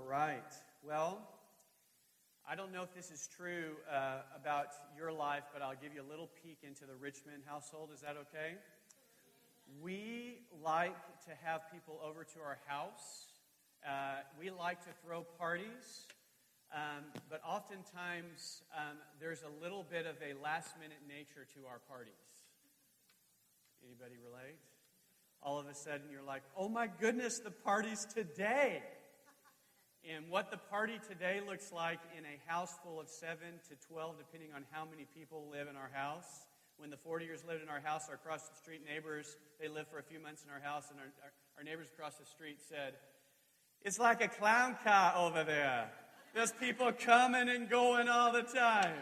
All right. Well, I don't know if this is true uh, about your life, but I'll give you a little peek into the Richmond household. Is that okay? We like to have people over to our house. Uh, we like to throw parties, um, but oftentimes um, there's a little bit of a last minute nature to our parties. Anybody relate? All of a sudden you're like, oh my goodness, the party's today. And what the party today looks like in a house full of 7 to 12, depending on how many people live in our house. When the 40 years lived in our house, our across the street neighbors, they lived for a few months in our house, and our, our, our neighbors across the street said, It's like a clown car over there. There's people coming and going all the time.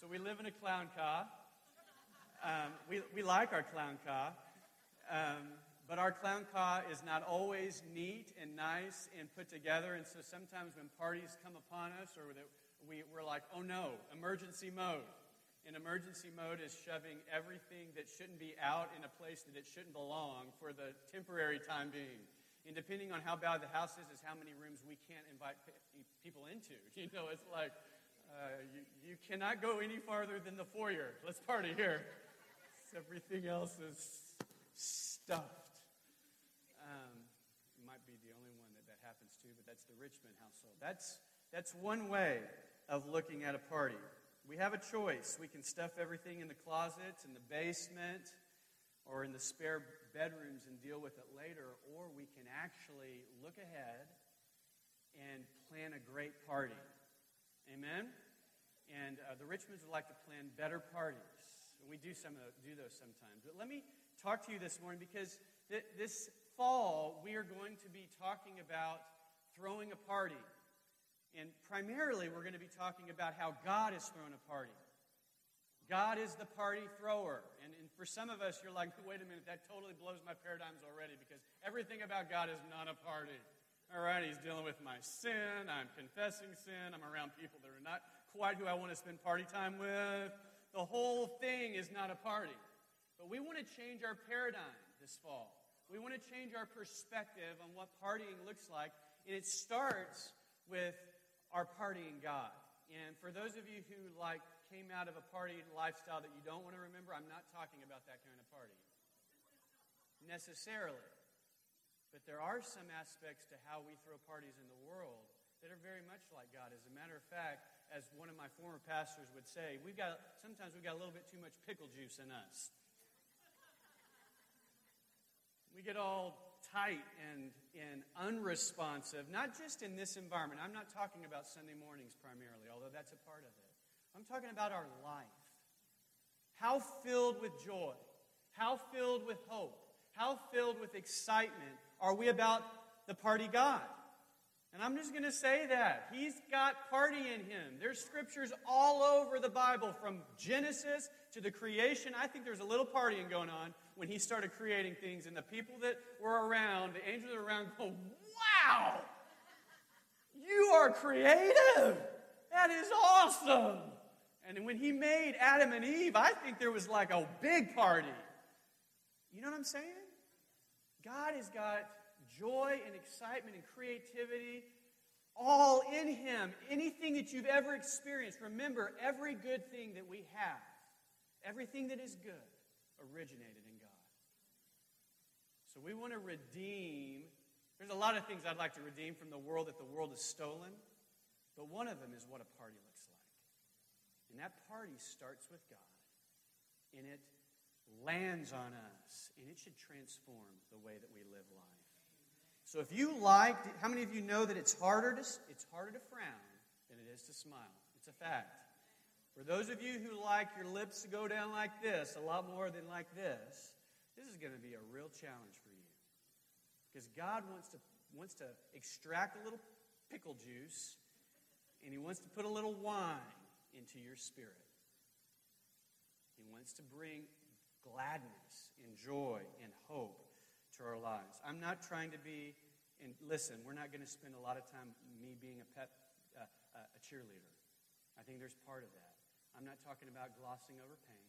So we live in a clown car. Um, we, we like our clown car. Um, but our clown car is not always neat and nice and put together. And so sometimes when parties come upon us, or that we, we're like, oh no, emergency mode. And emergency mode is shoving everything that shouldn't be out in a place that it shouldn't belong for the temporary time being. And depending on how bad the house is, is how many rooms we can't invite people into. You know, it's like uh, you, you cannot go any farther than the foyer. Let's party here. Everything else is stuffed. That's the Richmond household. That's, that's one way of looking at a party. We have a choice. We can stuff everything in the closets, in the basement, or in the spare bedrooms and deal with it later, or we can actually look ahead and plan a great party. Amen? And uh, the Richmonds would like to plan better parties. We do, some of, do those sometimes. But let me talk to you this morning because th- this fall we are going to be talking about throwing a party. And primarily, we're going to be talking about how God has thrown a party. God is the party thrower. And, and, for some of us, you're like, wait a minute, that totally blows my paradigms already because everything about God is not a party. All right, He's dealing with my sin. I'm confessing sin. I'm around people that are not quite who I want to spend party time with. The whole thing is not a party. But we want to change our paradigm this fall. We want to change our perspective on what partying looks like and it starts with our partying God. And for those of you who like came out of a party lifestyle that you don't want to remember, I'm not talking about that kind of party necessarily. But there are some aspects to how we throw parties in the world that are very much like God. As a matter of fact, as one of my former pastors would say, we've got sometimes we've got a little bit too much pickle juice in us. We get all tight and, and unresponsive, not just in this environment. I'm not talking about Sunday mornings primarily, although that's a part of it. I'm talking about our life. How filled with joy, how filled with hope, how filled with excitement are we about the party God? And I'm just going to say that. He's got party in him. There's scriptures all over the Bible from Genesis to the creation. I think there's a little partying going on when he started creating things, and the people that were around, the angels around, go, Wow! You are creative! That is awesome! And when he made Adam and Eve, I think there was like a big party. You know what I'm saying? God has got joy and excitement and creativity all in Him. Anything that you've ever experienced, remember every good thing that we have, everything that is good, originated in God. So we want to redeem. There's a lot of things I'd like to redeem from the world that the world has stolen, but one of them is what a party looks like. And that party starts with God, and it lands on us, and it should transform the way that we live life. So if you like, how many of you know that it's harder to it's harder to frown than it is to smile? It's a fact. For those of you who like your lips to go down like this a lot more than like this, this is going to be a real challenge for you. Because God wants to wants to extract a little pickle juice and he wants to put a little wine into your spirit. He wants to bring gladness and joy and hope to our lives. I'm not trying to be, and listen, we're not going to spend a lot of time me being a pet, uh, a cheerleader. I think there's part of that. I'm not talking about glossing over pain.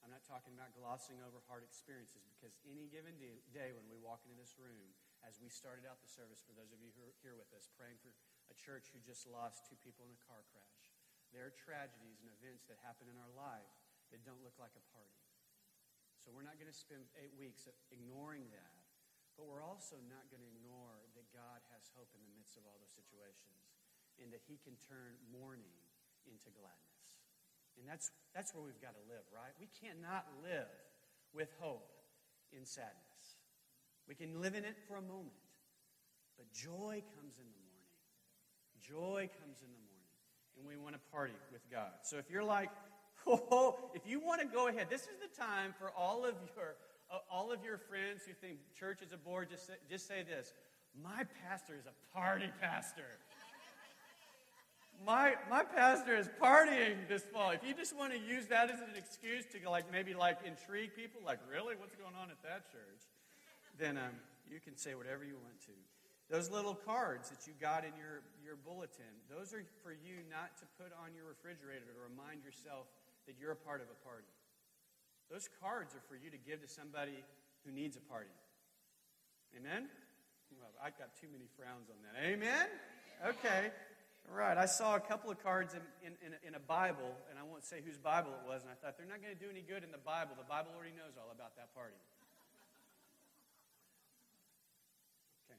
I'm not talking about glossing over hard experiences because any given day, when we walk into this room, as we started out the service, for those of you who are here with us, praying for a church who just lost two people in a car crash. There are tragedies and events that happen in our life that don't look like a party. So we're not going to spend eight weeks ignoring that, but we're also not going to ignore that God has hope in the midst of all those situations and that He can turn mourning into gladness. And that's, that's where we've got to live, right? We cannot live with hope in sadness. We can live in it for a moment, but joy comes in the morning. Joy comes in the morning, and we want to party with God. So if you're like, oh, if you want to go ahead, this is the time for all of your uh, all of your friends who think church is a bore. Just say, just say this: My pastor is a party pastor. My, my pastor is partying this fall. If you just want to use that as an excuse to like maybe like intrigue people, like really, what's going on at that church? then um, you can say whatever you want to. Those little cards that you got in your, your bulletin, those are for you not to put on your refrigerator to remind yourself that you're a part of a party. Those cards are for you to give to somebody who needs a party. Amen? Well, I got too many frowns on that. Amen? Okay. Right. I saw a couple of cards in, in, in, a, in a Bible, and I won't say whose Bible it was, and I thought they're not going to do any good in the Bible. The Bible already knows all about that party. Okay.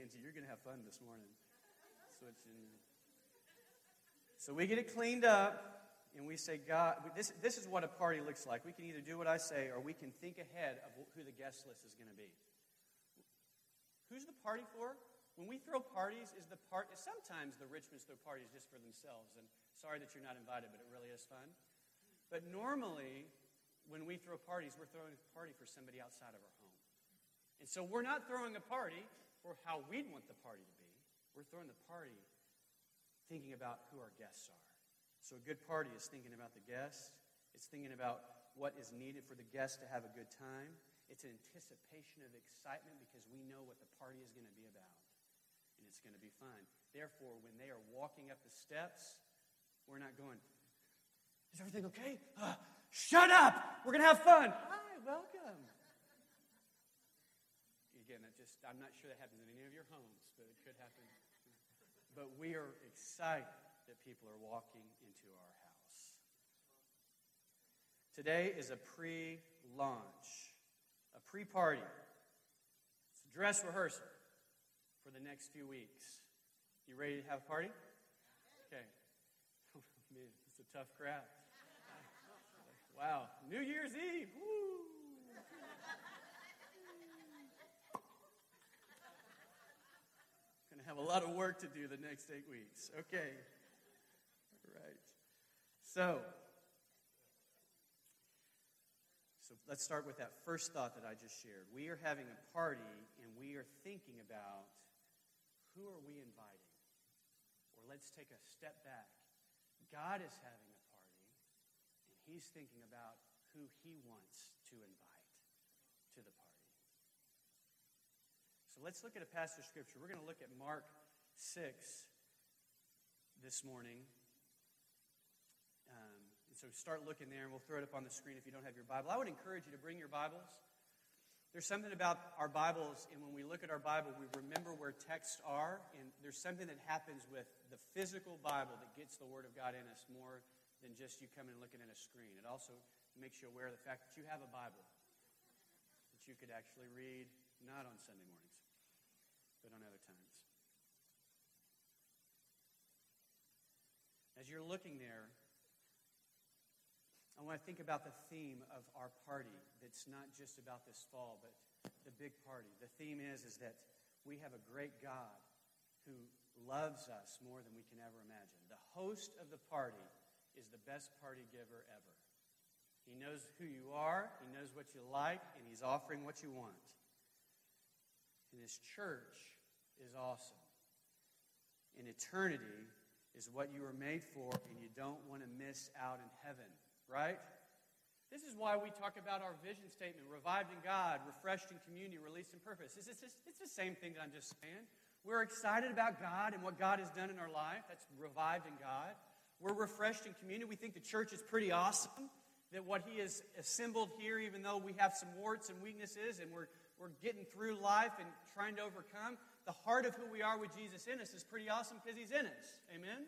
Angie, you're going to have fun this morning. Switching. So we get it cleaned up, and we say, God, this, this is what a party looks like. We can either do what I say, or we can think ahead of who the guest list is going to be. Who's the party for? When we throw parties, is the part sometimes the Richmonds throw parties just for themselves, and sorry that you're not invited, but it really is fun. But normally, when we throw parties, we're throwing a party for somebody outside of our home. And so we're not throwing a party for how we'd want the party to be. We're throwing the party thinking about who our guests are. So a good party is thinking about the guests. It's thinking about what is needed for the guests to have a good time. It's an anticipation of excitement because we know what the party is going to be about. It's going to be fine. Therefore, when they are walking up the steps, we're not going, Is everything okay? Uh, shut up! We're going to have fun. Hi, welcome again, that just, I'm not sure that happens in any of your homes, but it could happen. But we are excited that people are walking into our house. Today is a pre launch, a pre party. It's a dress rehearsal for the next few weeks. You ready to have a party? Okay. Oh, man, it's a tough crowd. Wow. New Year's Eve. Woo! Going to have a lot of work to do the next eight weeks. Okay. All right. So, so let's start with that first thought that I just shared. We are having a party and we are thinking about who are we inviting? Or let's take a step back. God is having a party and he's thinking about who he wants to invite to the party. So let's look at a passage of Scripture. We're going to look at Mark 6 this morning. Um, so start looking there, and we'll throw it up on the screen if you don't have your Bible. I would encourage you to bring your Bibles. There's something about our Bibles, and when we look at our Bible, we remember where texts are, and there's something that happens with the physical Bible that gets the Word of God in us more than just you coming and looking at a screen. It also makes you aware of the fact that you have a Bible that you could actually read, not on Sunday mornings but on other times. As you're looking there, I want to think about the theme of our party that's not just about this fall, but the big party. The theme is, is that we have a great God who loves us more than we can ever imagine. The host of the party is the best party giver ever. He knows who you are, he knows what you like, and he's offering what you want. And his church is awesome. And eternity is what you were made for, and you don't want to miss out in heaven, right? This is why we talk about our vision statement revived in God, refreshed in community, released in purpose. It's, it's, it's the same thing that I'm just saying. We're excited about God and what God has done in our life. That's revived in God. We're refreshed in community. We think the church is pretty awesome. that what He has assembled here, even though we have some warts and weaknesses and we're, we're getting through life and trying to overcome, the heart of who we are with Jesus in us is pretty awesome because He's in us. Amen?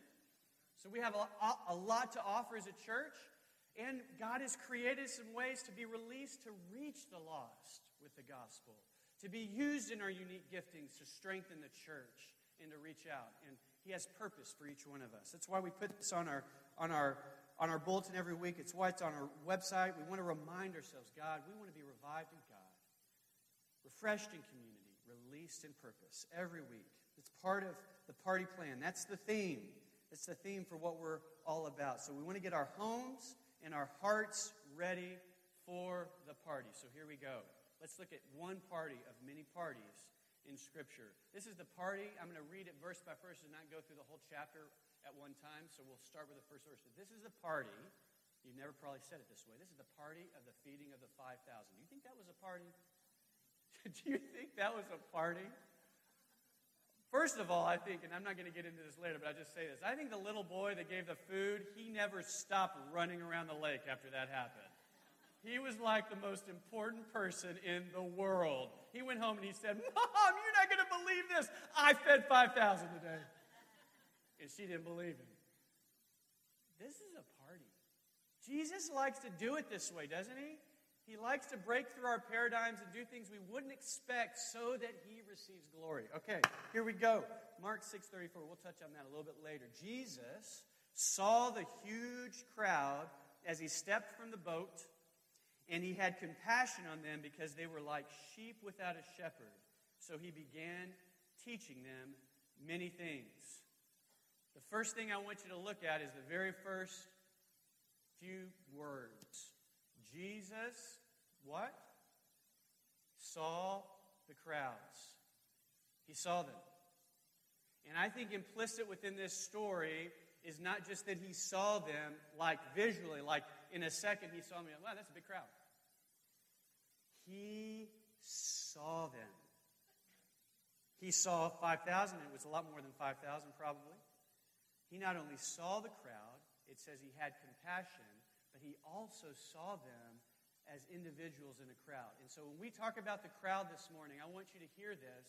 So we have a, a lot to offer as a church, and God has created some ways to be released to reach the lost with the gospel, to be used in our unique giftings to strengthen the church and to reach out. And He has purpose for each one of us. That's why we put this on our, on our, on our bulletin every week. It's why it's on our website. We want to remind ourselves God, we want to be revived in God, refreshed in community, released in purpose every week. It's part of the party plan. That's the theme. It's the theme for what we're all about. So we want to get our homes and our hearts ready for the party. So here we go. Let's look at one party of many parties in Scripture. This is the party. I'm going to read it verse by verse and not go through the whole chapter at one time. So we'll start with the first verse. This is the party. You've never probably said it this way. This is the party of the feeding of the 5,000. Do you think that was a party? Do you think that was a party? First of all, I think, and I'm not going to get into this later, but I just say this. I think the little boy that gave the food, he never stopped running around the lake after that happened. He was like the most important person in the world. He went home and he said, Mom, you're not going to believe this. I fed 5,000 today. And she didn't believe him. This is a party. Jesus likes to do it this way, doesn't he? He likes to break through our paradigms and do things we wouldn't expect so that he receives glory. Okay, here we go. Mark 6:34. We'll touch on that a little bit later. Jesus saw the huge crowd as he stepped from the boat, and he had compassion on them because they were like sheep without a shepherd. So he began teaching them many things. The first thing I want you to look at is the very first few words. Jesus, what? Saw the crowds. He saw them. And I think implicit within this story is not just that he saw them like visually, like in a second he saw me, wow, that's a big crowd. He saw them. He saw 5,000. It was a lot more than 5,000, probably. He not only saw the crowd, it says he had compassion, but he also saw them as individuals in a crowd. And so when we talk about the crowd this morning, I want you to hear this.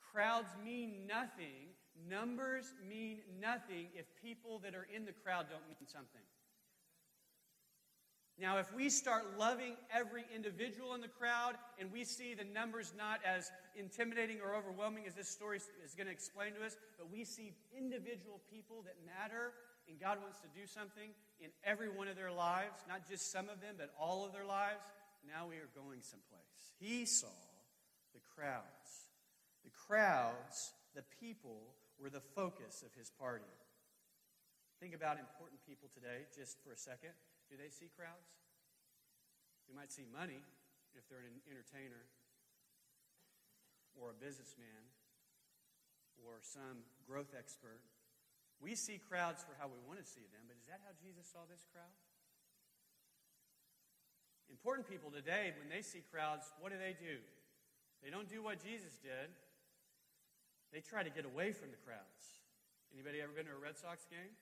Crowds mean nothing, numbers mean nothing if people that are in the crowd don't mean something. Now, if we start loving every individual in the crowd and we see the numbers not as intimidating or overwhelming as this story is going to explain to us, but we see individual people that matter and God wants to do something in every one of their lives, not just some of them, but all of their lives, now we are going someplace. He saw the crowds. The crowds, the people, were the focus of his party. Think about important people today just for a second. Do they see crowds? You might see money if they're an entertainer or a businessman or some growth expert. We see crowds for how we want to see them, but is that how Jesus saw this crowd? Important people today, when they see crowds, what do they do? They don't do what Jesus did. They try to get away from the crowds. Anybody ever been to a Red Sox game?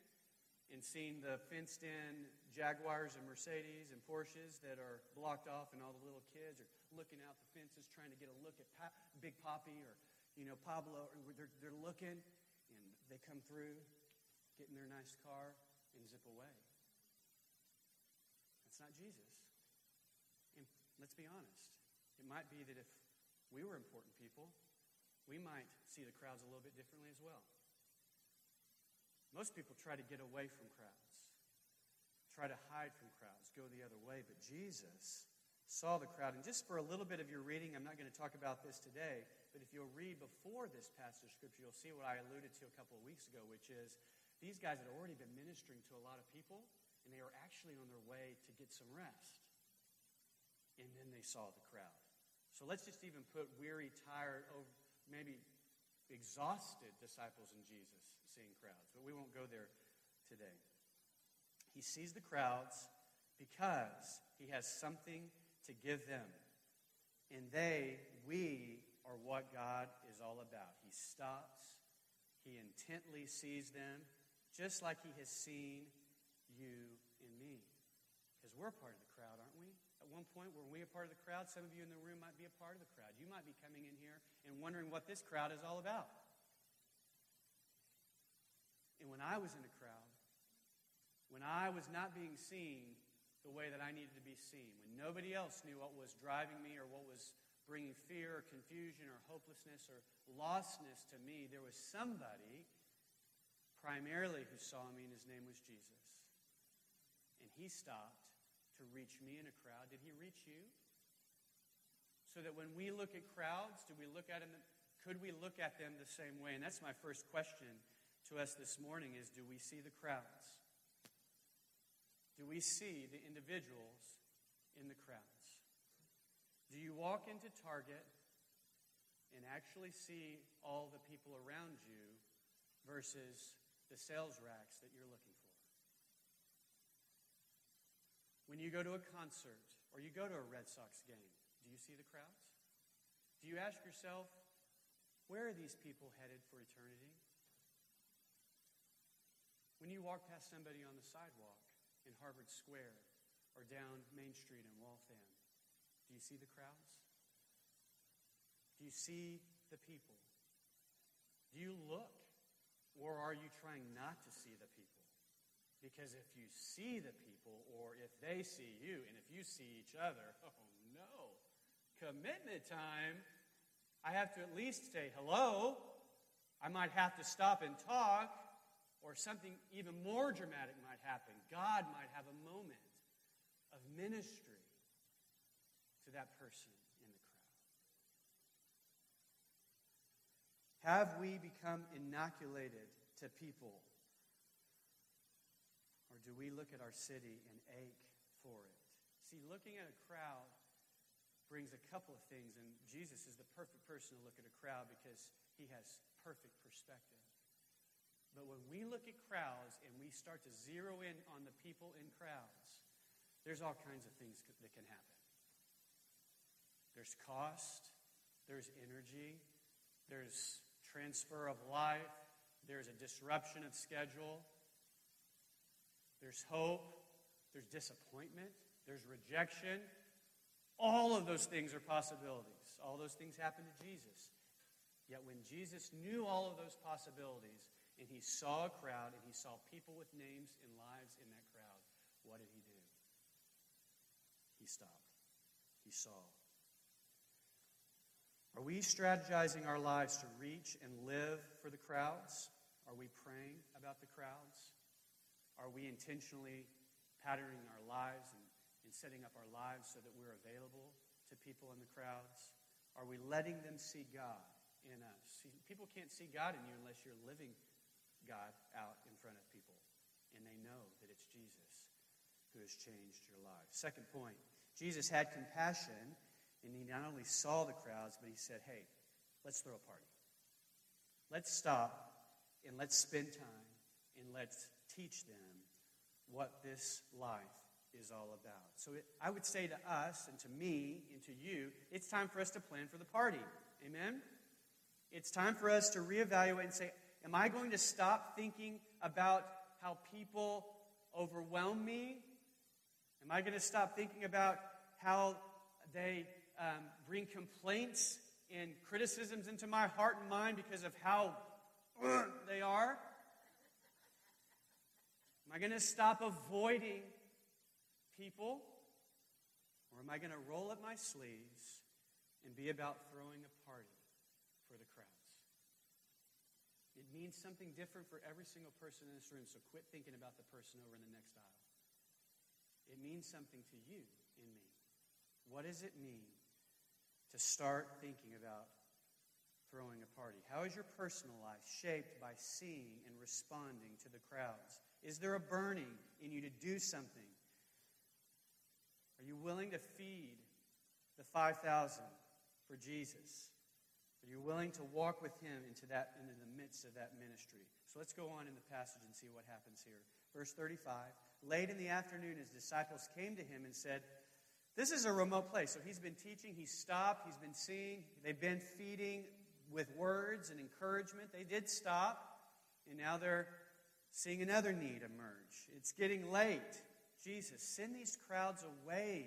and seen the fenced in Jaguars and Mercedes and Porsches that are blocked off, and all the little kids are looking out the fences trying to get a look at Big Papi or, you know, Pablo. They're, they're looking, and they come through, get in their nice car, and zip away. That's not Jesus. And let's be honest. It might be that if we were important people, we might see the crowds a little bit differently as well. Most people try to get away from crowds, try to hide from crowds, go the other way. But Jesus saw the crowd. And just for a little bit of your reading, I'm not going to talk about this today, but if you'll read before this passage of Scripture, you'll see what I alluded to a couple of weeks ago, which is these guys had already been ministering to a lot of people, and they were actually on their way to get some rest. And then they saw the crowd. So let's just even put weary, tired, oh, maybe exhausted disciples in Jesus seeing crowds, but we won't go there today. He sees the crowds because he has something to give them. And they, we, are what God is all about. He stops, he intently sees them, just like he has seen you and me. Because we're part of the crowd, aren't we? At one point, were we a part of the crowd? Some of you in the room might be a part of the crowd. You might be coming in here and wondering what this crowd is all about. And when I was in a crowd, when I was not being seen the way that I needed to be seen, when nobody else knew what was driving me or what was bringing fear or confusion or hopelessness or lostness to me, there was somebody primarily who saw me, and his name was Jesus. And he stopped to reach me in a crowd. Did he reach you? So that when we look at crowds, do we look at them? Could we look at them the same way? And that's my first question to us this morning: is Do we see the crowds? Do we see the individuals in the crowds? Do you walk into Target and actually see all the people around you versus the sales racks that you're looking for? When you go to a concert or you go to a Red Sox game, do you see the crowds? Do you ask yourself, where are these people headed for eternity? When you walk past somebody on the sidewalk, in Harvard Square or down Main Street in Waltham? Do you see the crowds? Do you see the people? Do you look? Or are you trying not to see the people? Because if you see the people, or if they see you, and if you see each other, oh no, commitment time. I have to at least say hello. I might have to stop and talk. Or something even more dramatic might happen. God might have a moment of ministry to that person in the crowd. Have we become inoculated to people? Or do we look at our city and ache for it? See, looking at a crowd brings a couple of things, and Jesus is the perfect person to look at a crowd because he has perfect perspective. But when we look at crowds and we start to zero in on the people in crowds, there's all kinds of things that can happen. There's cost, there's energy, there's transfer of life, there's a disruption of schedule, there's hope, there's disappointment, there's rejection. All of those things are possibilities. All those things happen to Jesus. Yet when Jesus knew all of those possibilities, and he saw a crowd and he saw people with names and lives in that crowd, what did he do? He stopped. He saw. Are we strategizing our lives to reach and live for the crowds? Are we praying about the crowds? Are we intentionally patterning our lives and, and setting up our lives so that we're available to people in the crowds? Are we letting them see God in us? See, people can't see God in you unless you're living God out in front of people. And they know that it's Jesus who has changed your life. Second point Jesus had compassion, and he not only saw the crowds, but he said, hey, let's throw a party. Let's stop and let's spend time and let's teach them what this life is all about. So it, I would say to us and to me and to you, it's time for us to plan for the party. Amen? It's time for us to reevaluate and say, Am I going to stop thinking about how people overwhelm me? Am I going to stop thinking about how they um, bring complaints and criticisms into my heart and mind because of how uh, they are? Am I going to stop avoiding people? Or am I going to roll up my sleeves and be about throwing a party for the crowds? It means something different for every single person in this room, so quit thinking about the person over in the next aisle. It means something to you and me. What does it mean to start thinking about throwing a party? How is your personal life shaped by seeing and responding to the crowds? Is there a burning in you to do something? Are you willing to feed the 5,000 for Jesus? Are you willing to walk with him into that into the midst of that ministry? So let's go on in the passage and see what happens here. Verse 35. Late in the afternoon, his disciples came to him and said, This is a remote place. So he's been teaching, he's stopped, he's been seeing, they've been feeding with words and encouragement. They did stop, and now they're seeing another need emerge. It's getting late. Jesus, send these crowds away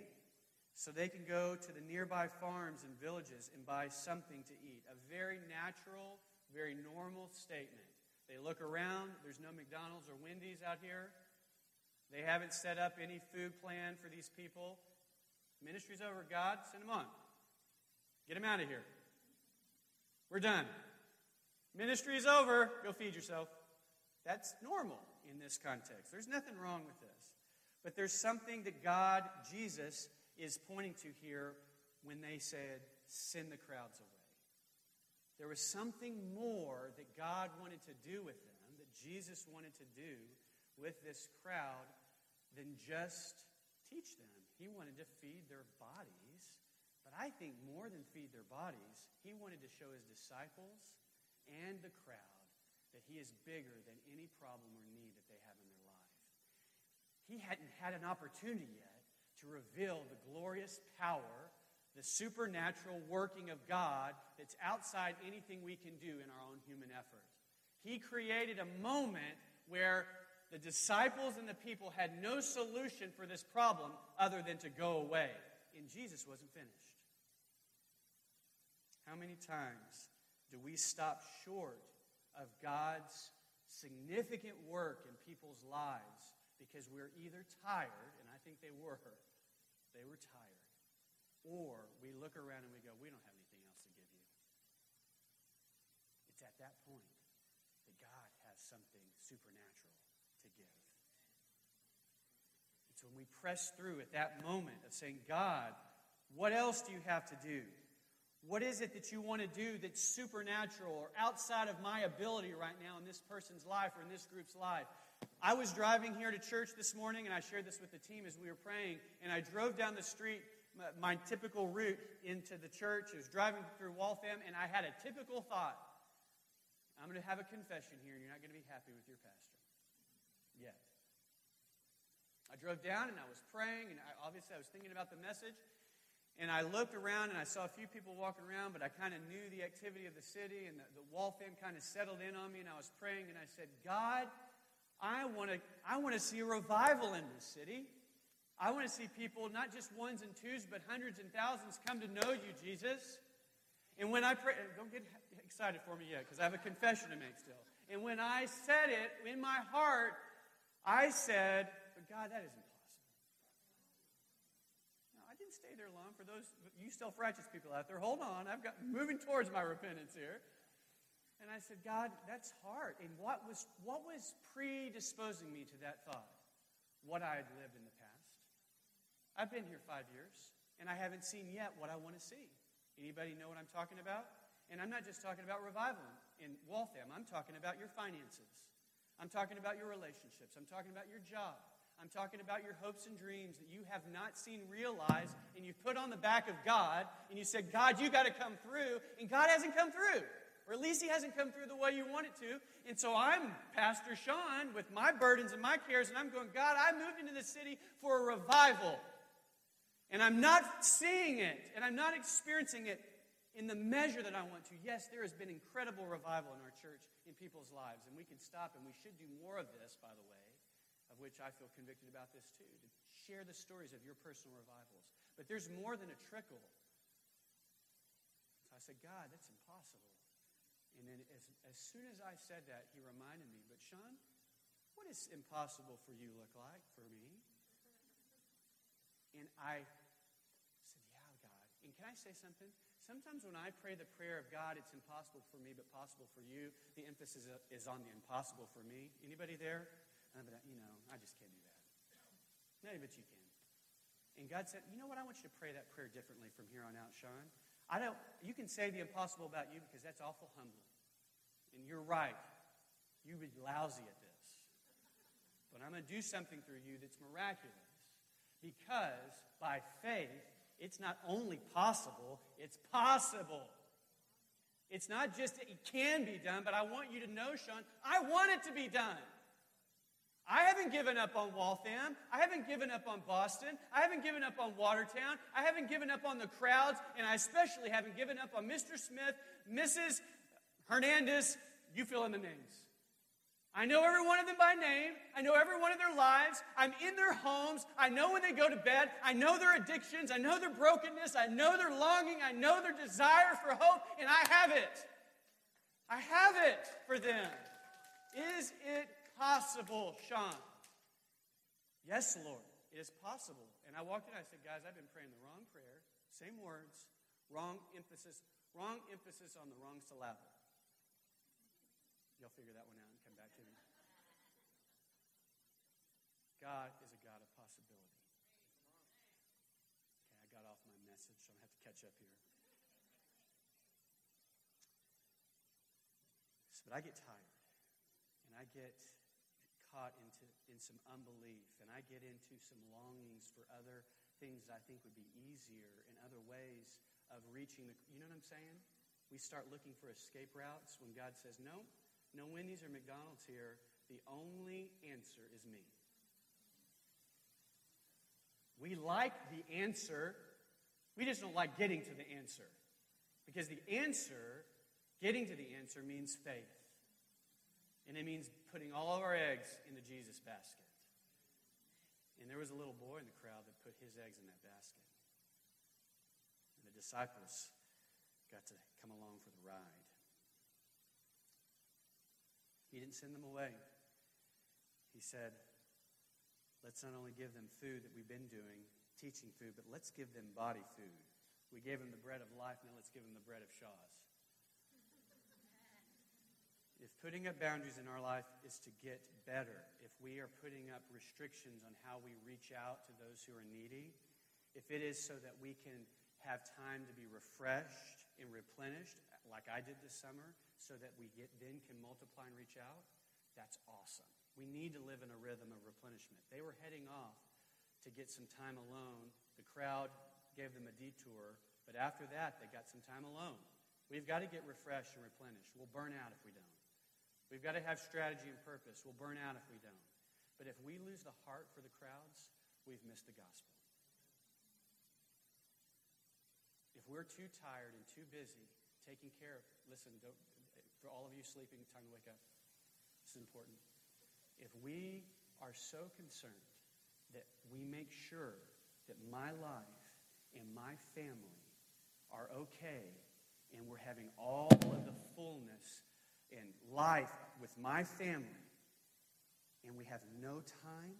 so they can go to the nearby farms and villages and buy something to eat. A very natural, very normal statement. They look around, there's no McDonald's or Wendy's out here. They haven't set up any food plan for these people. Ministry's over, God, send them on. Get them out of here. We're done. Ministry is over. Go feed yourself. That's normal in this context. There's nothing wrong with this. But there's something that God, Jesus, is pointing to here when they said, send the crowds away. There was something more that God wanted to do with them, that Jesus wanted to do with this crowd than just teach them. He wanted to feed their bodies, but I think more than feed their bodies, he wanted to show his disciples and the crowd that he is bigger than any problem or need that they have in their life. He hadn't had an opportunity yet to reveal the glorious power, the supernatural working of God that's outside anything we can do in our own human effort. He created a moment where the disciples and the people had no solution for this problem other than to go away. And Jesus wasn't finished. How many times do we stop short of God's significant work in people's lives because we're either tired, and I think they were, they were tired, or we look around and we go, we don't have anything else to give you. It's at that point that God has something supernatural to give. It's when we press through at that moment of saying, God, what else do you have to do? What is it that you want to do that's supernatural or outside of my ability right now in this person's life or in this group's life? I was driving here to church this morning, and I shared this with the team as we were praying, and I drove down the street, my, typical route into the church. I was driving through Waltham, and I had a typical thought. I'm going to have a confession here, and you're not going to be happy with your pastor yet. I drove down, and I was praying, and I, obviously I was thinking about the message, and I looked around and I saw a few people walking around, but I kind of knew the activity of the city and the, the Waltham kind of settled in on me. And I was praying and I said, God, I want to I want to see a revival in this city. I want to see people, not just ones and twos, but hundreds and thousands come to know you, Jesus. And when I pray, don't get excited for me yet, because I have a confession to make still. And when I said it in my heart, I said, God, that is impossible. I didn't stay there long. For those you self-righteous people out there, hold on. I've got moving towards my repentance here. And I said, God, that's hard. And what was what was predisposing me to that thought? What I had lived in the past. I've been here five years, and I haven't seen yet what I want to see. Anybody know what I'm talking about? And I'm not just talking about revival in Waltham. I'm talking about your finances. I'm talking about your relationships. I'm talking about your job. I'm talking about your hopes and dreams that you have not seen realized and you've put on the back of God and you said, God, you got to come through. And God hasn't come through. Or at least He hasn't come through the way you want it to. And so I'm Pastor Sean with my burdens and my cares, and I'm going, God, I moved into this city for a revival. And I'm not seeing it, and I'm not experiencing it in the measure that I want to. Yes, there has been incredible revival in our church in people's lives, and we can stop, and we should do more of this, by the way of which I feel convicted about this too, to share the stories of your personal revivals. But there's more than a trickle. So I said, God, that's impossible. And then as, as soon as I said that, he reminded me, but Sean, what does impossible for you look like for me? And I said, yeah, God. And can I say something? Sometimes when I pray the prayer of God, it's impossible for me, but possible for you, the emphasis is on the impossible for me. Anybody there? Uh, but, you know, I just can't do that. No, but you can. And God said, you know what? I want you to pray that prayer differently from here on out, Sean. I don't, you can say the impossible about you because that's awful humble. And you're right. You'd be lousy at this. But I'm going to do something through you that's miraculous. Because by faith, it's not only possible, it's possible. It's not just it can be done, but I want you to know, Sean, I want it to be done. I haven't given up on Waltham. I haven't given up on Boston. I haven't given up on Watertown. I haven't given up on the crowds. And I especially haven't given up on Mr. Smith, Mrs. Hernandez. You fill in the names. I know every one of them by name. I know every one of their lives. I'm in their homes. I know when they go to bed. I know their addictions. I know their brokenness. I know their longing. I know their desire for hope, and I have it. I have it for them. Is it possible, Sean? Yes, Lord, it is possible. And I walked in, I said, guys, I've been praying the wrong prayer, same words, wrong emphasis, wrong emphasis on the wrong syllable. You'll figure that one out and come back to me. God is a God of possibility. Okay, I got off my message, so I'm going to have to catch up here. But I get tired, and I get caught into in some unbelief, and I get into some longings for other things that I think would be easier and other ways of reaching the. You know what I'm saying? We start looking for escape routes when God says, "No, no Wendy's or McDonald's here. The only answer is me. We like the answer, we just don't like getting to the answer. Because the answer, getting to the answer, means faith. And it means putting all of our eggs in the Jesus basket. And there was a little boy in the crowd that put his eggs in that basket. And the disciples got to come along for the ride. He didn't send them away. He said, let's not only give them food that we've been doing, teaching food, but let's give them body food. We gave them the bread of life, now let's give them the bread of Shaw's. If putting up boundaries in our life is to get better, if we are putting up restrictions on how we reach out to those who are needy, if it is so that we can have time to be refreshed and replenished, like I did this summer, so that we get, then can multiply and reach out, that's awesome. We need to live in a rhythm of replenishment. They were heading off to get some time alone. The crowd gave them a detour, but after that, they got some time alone. We've got to get refreshed and replenished. We'll burn out if we don't. We've got to have strategy and purpose. We'll burn out if we don't. But if we lose the heart for the crowds, we've missed the gospel. If we're too tired and too busy taking care of, listen, for all of you sleeping, time to wake up. This is important. If we are so concerned that we make sure that my life and my family are okay and we're having all of the fullness and life with my family and we have no time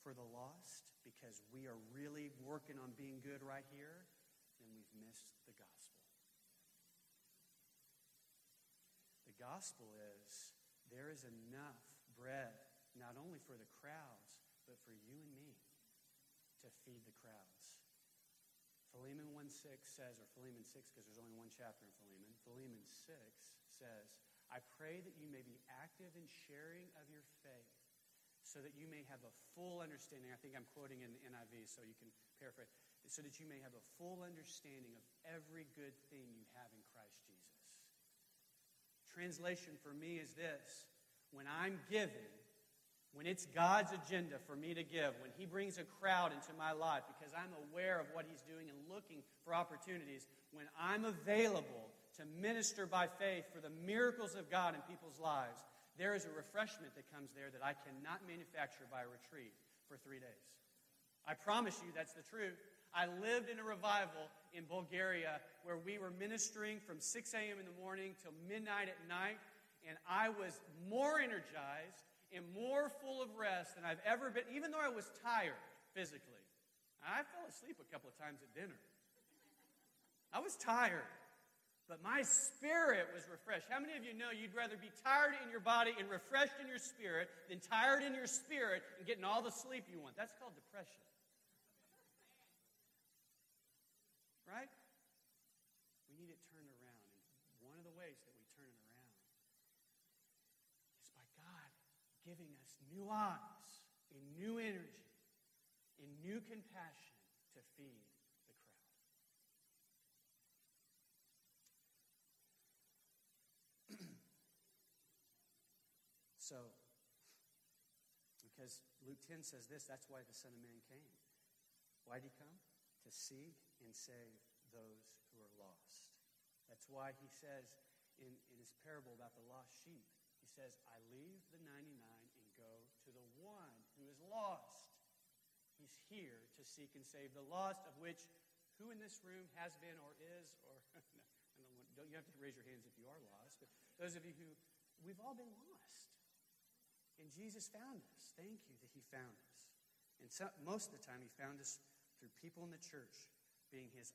for the lost because we are really working on being good right here, then we've missed the gospel. The gospel is there is enough bread, not only for the crowds, but for you and me to feed the crowds. Philemon 1 6 says, or Philemon 6, because there's only one chapter in Philemon, Philemon 6 says, I pray that you may be active in sharing of your faith so that you may have a full understanding. I think I'm quoting in the NIV, so you can paraphrase. So that you may have a full understanding of every good thing you have in Christ Jesus. Translation for me is this when I'm giving, when it's God's agenda for me to give, when He brings a crowd into my life because I'm aware of what He's doing and looking for opportunities, when I'm available to minister by faith for the miracles of God in people's lives, there is a refreshment that comes there that I cannot manufacture by a retreat for three days. I promise you that's the truth. I lived in a revival in Bulgaria where we were ministering from 6 a.m. in the morning till midnight at night, and I was more energized and more full of rest than I've ever been, even though I was tired physically. I fell asleep a couple of times at dinner. I was tired, but my spirit was refreshed. How many of you know you'd rather be tired in your body and refreshed in your spirit than tired in your spirit and getting all the sleep you want? That's called depression. Right? We need it turned around. And one of the ways that we turn it around is by God giving us new eyes and new energy and new compassion to feed the crowd. so, because Luke 10 says this, that's why the Son of Man came. Why did he come? To seek and save those who are lost. That's why he says in, in his parable about the lost sheep, he says, I leave the 99 and go to the one who is lost. He's here to seek and save the lost, of which who in this room has been or is, or no, don't, want, don't, you have to raise your hands if you are lost, but those of you who, we've all been lost. And Jesus found us. Thank you that he found us. And so, most of the time, he found us through people in the church being his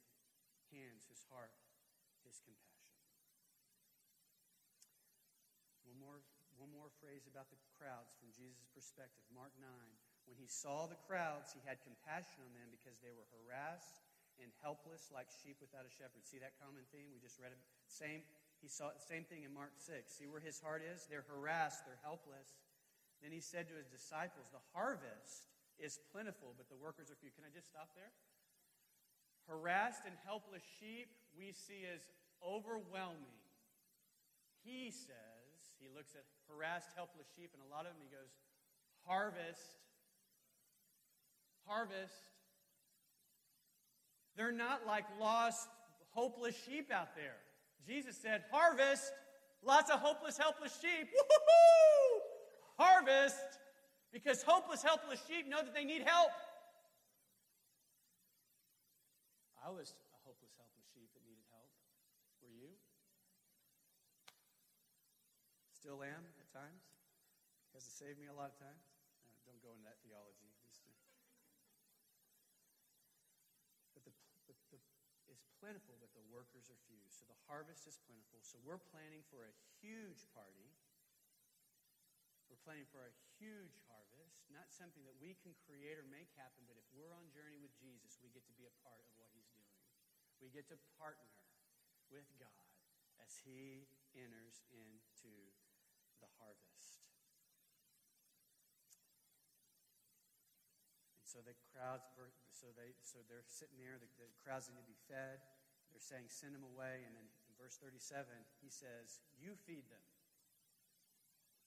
hands, his heart, his compassion. One more, one more phrase about the crowds from Jesus' perspective. Mark 9. When he saw the crowds, he had compassion on them because they were harassed and helpless like sheep without a shepherd. See that common theme? We just read it. Same, he saw the same thing in Mark 6. See where his heart is? They're harassed, they're helpless. Then he said to his disciples, The harvest is plentiful, but the workers are few. Can I just stop there? Harassed and helpless sheep we see as overwhelming. He says, he looks at harassed, helpless sheep, and a lot of them he goes, Harvest harvest. They're not like lost, hopeless sheep out there. Jesus said, Harvest, lots of hopeless, helpless sheep. Woo-hoo-hoo! Harvest, because hopeless, helpless sheep know that they need help. I was a hopeless, helpless sheep that needed help. Were you? Still am at times. Has it saved me a lot of times? No, uh, don't go into that theology. But the It's plentiful, but the workers are few. So the harvest is plentiful. So we're planning for a huge party. We're planning for a huge harvest, not something that we can create or make happen, but if we're on journey with Jesus, we get to be a part of what he's doing. We get to partner with God as he enters into the harvest. So the crowds, so they, so they're sitting there. The, the crowds need to be fed. They're saying, send them away. And then in verse 37, he says, You feed them.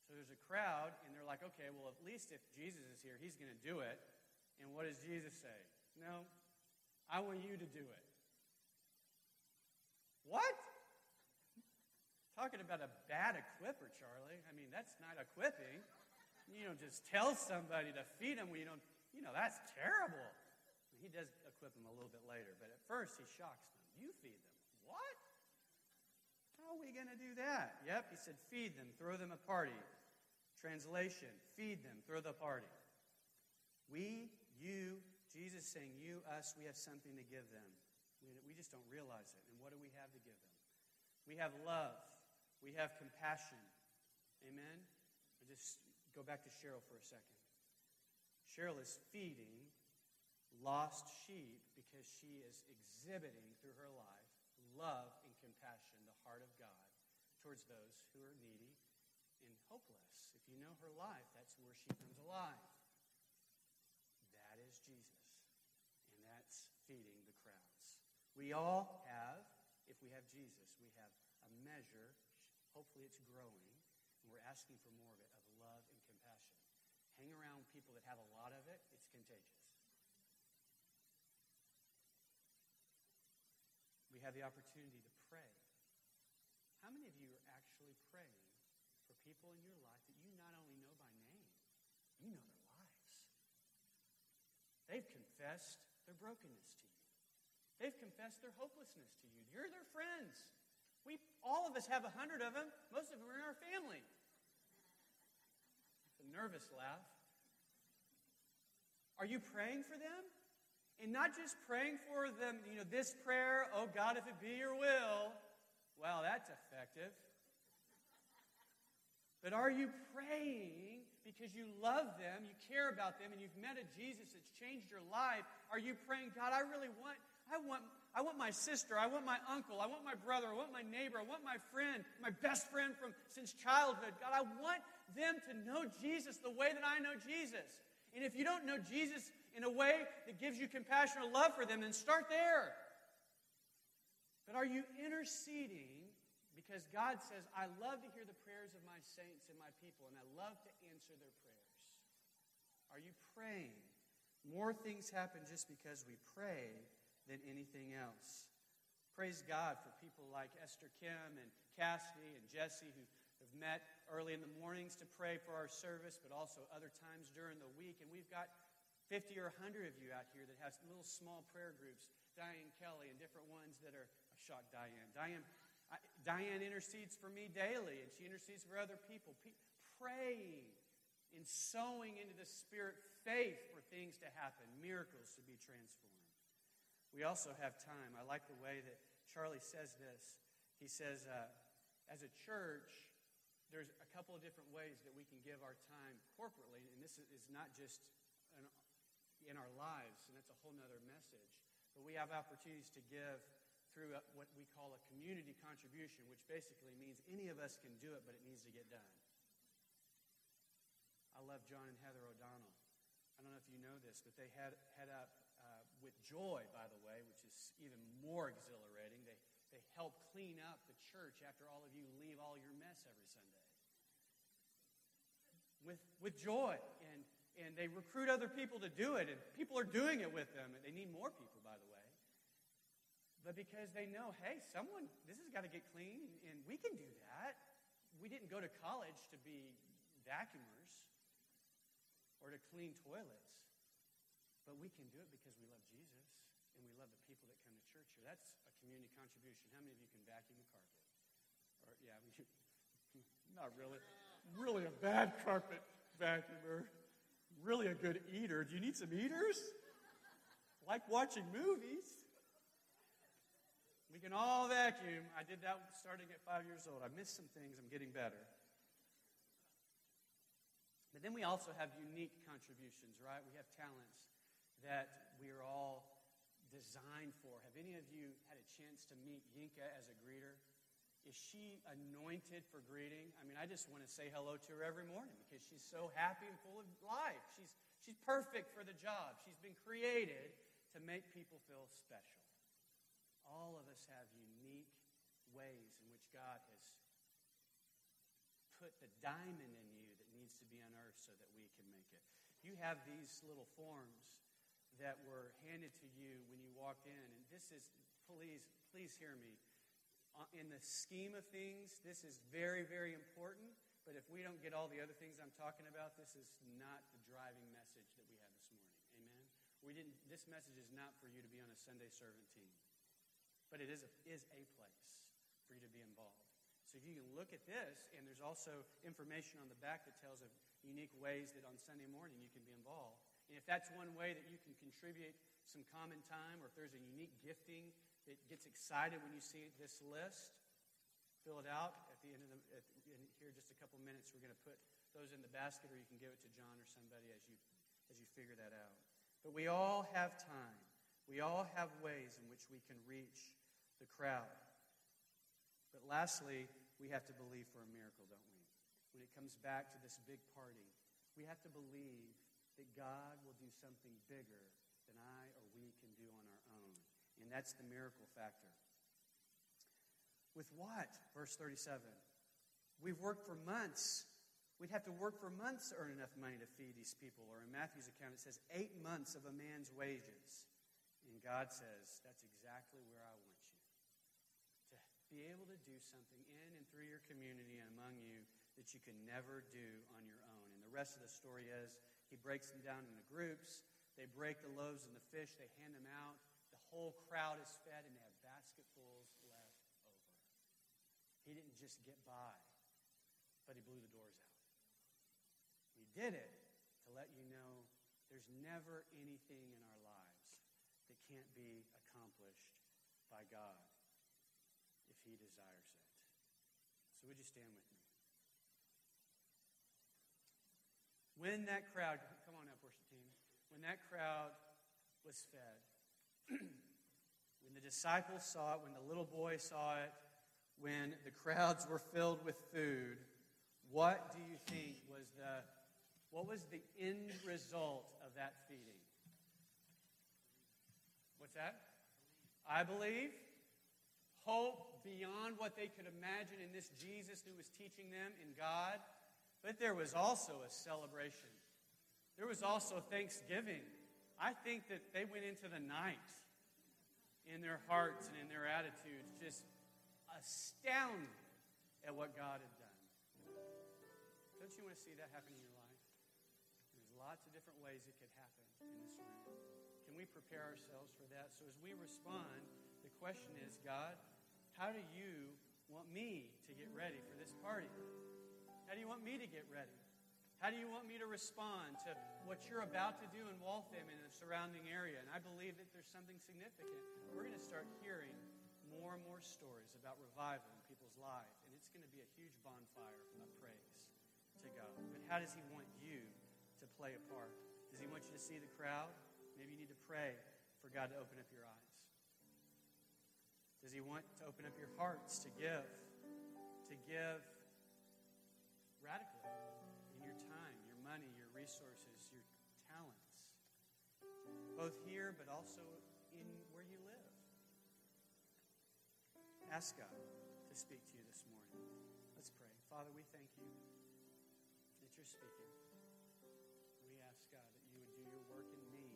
So there's a crowd, and they're like, okay, well, at least if Jesus is here, he's going to do it. And what does Jesus say? No, I want you to do it. What? Talking about a bad equipper, Charlie. I mean, that's not equipping. You don't just tell somebody to feed them when you don't, you know, that's terrible. He does equip them a little bit later, but at first he shocks them. You feed them. What? How are we going to do that? Yep, he said, feed them, throw them a party. Translation, feed them, throw the party. We, you, Jesus saying, you, us, we have something to give them. We, we just don't realize it. And what do we have to give them? We have love. We have compassion. Amen? I just go back to Cheryl for a second. Cheryl is feeding lost sheep because she is exhibiting through her life love and compassion, the heart of God towards those who are needy and hopeless. If you know her life, that's where she comes alive. That is Jesus. And that's feeding the crowds. We all have, if we have Jesus, we have a measure, hopefully it's growing, and we're asking for more of it, of love and compassion. Hang around people that have a lot of it, it's contagious. we have the opportunity to pray. How many of you are actually praying for people in your life that you not only know by name, you know their lives? They've confessed their brokenness to you. They've confessed their hopelessness to you. You're their friends. We, all of us have a hundred of them. Most of them are in our family. Nervous laugh. Are you praying for them? And not just praying for them, you know, this prayer, oh God, if it be your will. Wow, that's effective. But are you praying because you love them, you care about them, and you've met a Jesus that's changed your life? Are you praying, God, I really want, I want, I want my sister, I want my uncle, I want my brother, I want my neighbor, I want my friend, my best friend from since childhood. God, I want them to know Jesus the way that I know Jesus. And if you don't know Jesus in a way that gives you compassion or love for them, then start there. But are you interceding because God says, I love to hear the prayers of my saints and my people, and I love to answer their prayers? Are you praying? More things happen just because we pray than anything else. Praise God for people like Esther Kim and Cassidy and Jesse who have met early in the mornings to pray for our service, but also other times during the week. And we've got 50 or 100 of you out here that have little small prayer groups. Diane Kelly and different ones that are, I shocked Diane. Diane, I, Diane intercedes for me daily, and she intercedes for other people. Pe- praying in sowing into the Spirit faith for things to happen, miracles to be transformed. We also have time. I like the way that Charlie says this. He says, uh, as a church, there's a couple of different ways that we can give our time corporately, and this is not just in our lives, and that's a whole other message. But we have opportunities to give through what we call a community contribution, which basically means any of us can do it, but it needs to get done. I love John and Heather O'Donnell. I don't know if you know this, but they head, head up uh, with joy, by the way, which is even more exhilarating. They, they help clean up the church after all of you leave all your mess every Sunday. With, with joy. And, and they recruit other people to do it, and people are doing it with them. And they need more people, by the way but because they know, hey, someone, this has got to get clean, and we can do that. We didn't go to college to be vacuumers or to clean toilets, but we can do it because we love Jesus and we love the people that come to church here. That's a community contribution. How many of you can vacuum a carpet? Or yeah, not really. Really a bad carpet vacuumer. Really a good eater. Do you need some eaters? Like watching movies. We can all vacuum. I did that starting at five years old. I missed some things. I'm getting better. But then we also have unique contributions, right? We have talents that we are all designed for. Have any of you had a chance to meet Yinka as a greeter? Is she anointed for greeting? I mean, I just want to say hello to her every morning because she's so happy and full of life. She's, she's perfect for the job. She's been created to make people feel special. All of us have unique ways in which God has put the diamond in you that needs to be unearthed so that we can make it. You have these little forms that were handed to you when you walked in, and this is, please, please hear me. Uh, in the scheme of things, this is very, very important. But if we don't get all the other things I'm talking about, this is not the driving message that we have this morning. Amen. We didn't. This message is not for you to be on a Sunday servant team. But it is a, is a place for you to be involved. So you can look at this, and there's also information on the back that tells of unique ways that on Sunday morning you can be involved. And if that's one way that you can contribute some common time, or if there's a unique gifting that gets excited when you see this list, fill it out. At the end of the, at, here, just a couple minutes, we're going to put those in the basket, or you can give it to John or somebody as you as you figure that out. But we all have time. We all have ways in which we can reach the crowd. But lastly, we have to believe for a miracle, don't we? When it comes back to this big party, we have to believe that God will do something bigger than I or we can do on our own. And that's the miracle factor. With what? Verse 37. We've worked for months. We'd have to work for months to earn enough money to feed these people. Or in Matthew's account, it says eight months of a man's wages. And God says, That's exactly where I want you. To be able to do something in and through your community and among you that you can never do on your own. And the rest of the story is he breaks them down into groups. They break the loaves and the fish, they hand them out. Whole crowd is fed, and they have basketfuls left over. He didn't just get by, but he blew the doors out. He did it to let you know there's never anything in our lives that can't be accomplished by God if He desires it. So, would you stand with me? When that crowd, come on up, worship team, when that crowd was fed, when the disciples saw it, when the little boy saw it, when the crowds were filled with food, what do you think was the what was the end result of that feeding? What's that? I believe. Hope beyond what they could imagine in this Jesus who was teaching them in God. But there was also a celebration. There was also thanksgiving. I think that they went into the night in their hearts and in their attitudes, just astounded at what God had done. Don't you want to see that happen in your life? There's lots of different ways it could happen in this room. Can we prepare ourselves for that? So as we respond, the question is, God, how do you want me to get ready for this party? How do you want me to get ready? How do you want me to respond to what you're about to do in Waltham and in the surrounding area? And I believe that there's something significant. We're going to start hearing more and more stories about revival in people's lives, and it's going to be a huge bonfire of praise to go. But how does He want you to play a part? Does He want you to see the crowd? Maybe you need to pray for God to open up your eyes. Does He want to open up your hearts to give? To give radically resources, your talents, both here but also in where you live. Ask God to speak to you this morning. Let's pray. Father, we thank you that you're speaking. We ask God that you would do your work in me.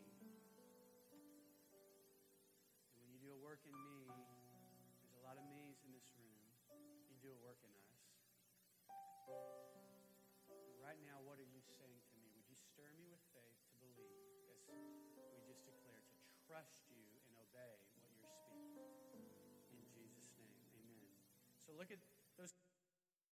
And when you do a work in me, there's a lot of me's in this room. You do a work in us. Look at those.